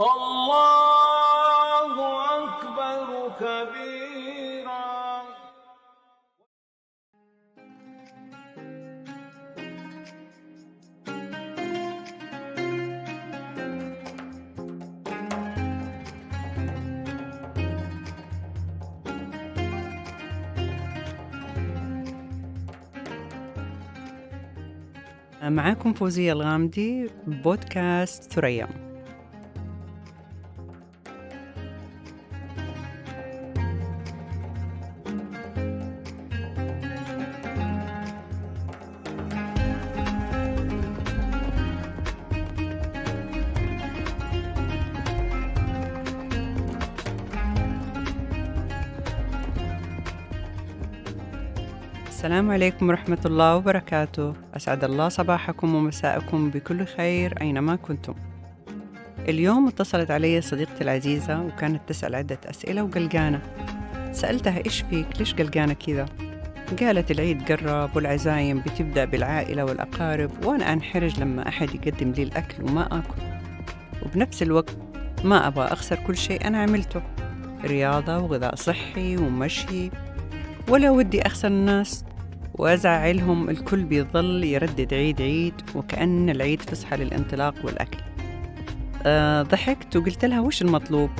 الله أكبر كبيرا. معاكم فوزية الغامدي بودكاست ثريا. السلام عليكم ورحمة الله وبركاته. أسعد الله صباحكم ومساءكم بكل خير أينما كنتم. اليوم اتصلت علي صديقتي العزيزة وكانت تسأل عدة أسئلة وقلقانة. سألتها إيش فيك؟ ليش قلقانة كذا؟ قالت العيد قرب والعزايم بتبدأ بالعائلة والأقارب وأنا أنحرج لما أحد يقدم لي الأكل وما آكل. وبنفس الوقت ما أبغى أخسر كل شيء أنا عملته. رياضة وغذاء صحي ومشي. ولا ودي أخسر الناس. وأزعلهم الكل بيظل يردد عيد عيد وكأن العيد فسحة للانطلاق والأكل. أه ضحكت وقلت لها وش المطلوب؟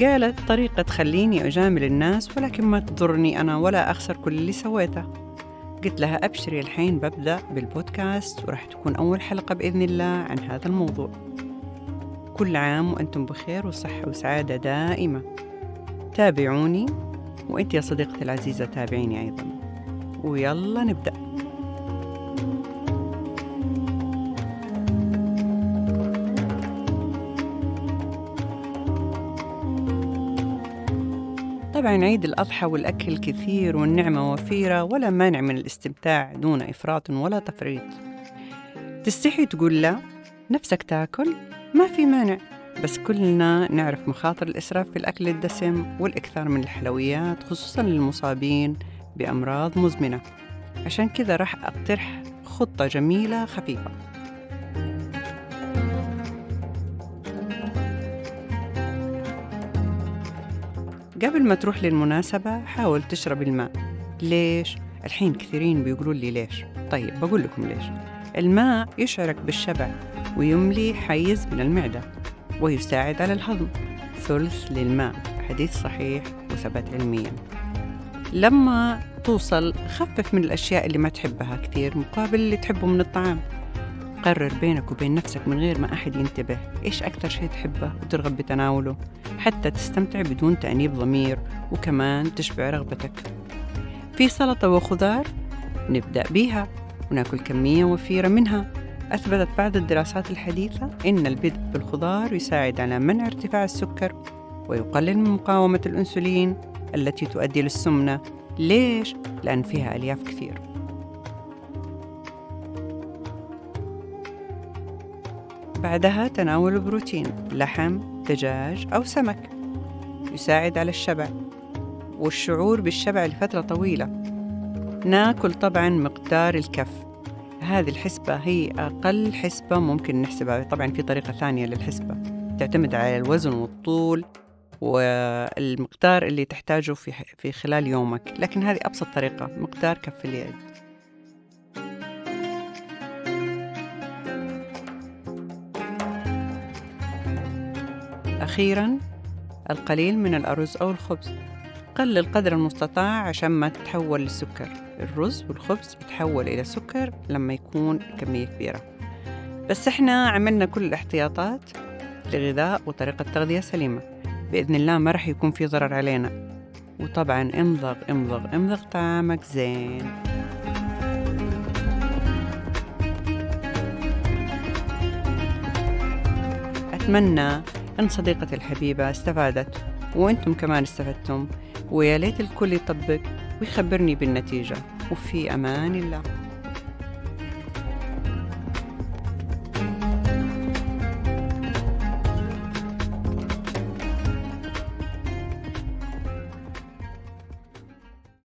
قالت طريقة تخليني أجامل الناس ولكن ما تضرني أنا ولا أخسر كل اللي سويته. قلت لها أبشري الحين ببدأ بالبودكاست وراح تكون أول حلقة بإذن الله عن هذا الموضوع. كل عام وأنتم بخير وصحة وسعادة دائمة. تابعوني وأنت يا صديقتي العزيزة تابعيني أيضا. ويلا نبدأ. طبعا عيد الأضحى والأكل كثير والنعمة وفيرة ولا مانع من الاستمتاع دون إفراط ولا تفريط. تستحي تقول لا نفسك تاكل؟ ما في مانع بس كلنا نعرف مخاطر الإسراف في الأكل الدسم والإكثار من الحلويات خصوصا للمصابين بأمراض مزمنة. عشان كذا راح أقترح خطة جميلة خفيفة. قبل ما تروح للمناسبة حاول تشرب الماء. ليش؟ الحين كثيرين بيقولوا لي ليش. طيب بقول لكم ليش. الماء يشعرك بالشبع ويملي حيز من المعدة ويساعد على الهضم. ثلث للماء. حديث صحيح وثبت علميا. لما توصل خفف من الأشياء اللي ما تحبها كثير مقابل اللي تحبه من الطعام. قرر بينك وبين نفسك من غير ما أحد ينتبه إيش أكثر شيء تحبه وترغب بتناوله حتى تستمتع بدون تأنيب ضمير وكمان تشبع رغبتك. في سلطة وخضار؟ نبدأ بيها ونأكل كمية وفيرة منها. أثبتت بعض الدراسات الحديثة إن البدء بالخضار يساعد على منع ارتفاع السكر ويقلل من مقاومة الأنسولين. التي تؤدي للسمنة. ليش؟ لأن فيها ألياف كثير. بعدها تناول البروتين لحم، دجاج أو سمك. يساعد على الشبع. والشعور بالشبع لفترة طويلة. ناكل طبعا مقدار الكف. هذه الحسبة هي أقل حسبة ممكن نحسبها. طبعا في طريقة ثانية للحسبة. تعتمد على الوزن والطول. والمقدار اللي تحتاجه في في خلال يومك. لكن هذه أبسط طريقة مقدار كف اليد. أخيرا القليل من الأرز أو الخبز. قلل قدر المستطاع عشان ما تتحول للسكر الرز والخبز يتحول إلى سكر لما يكون كمية كبيرة. بس إحنا عملنا كل الاحتياطات لغذاء وطريقة تغذية سليمة. بإذن الله ما راح يكون في ضرر علينا. وطبعا امضغ امضغ امضغ طعامك زين. أتمنى أن صديقتي الحبيبة استفادت وأنتم كمان استفدتم. ويا ليت الكل يطبق ويخبرني بالنتيجة. وفي أمان الله.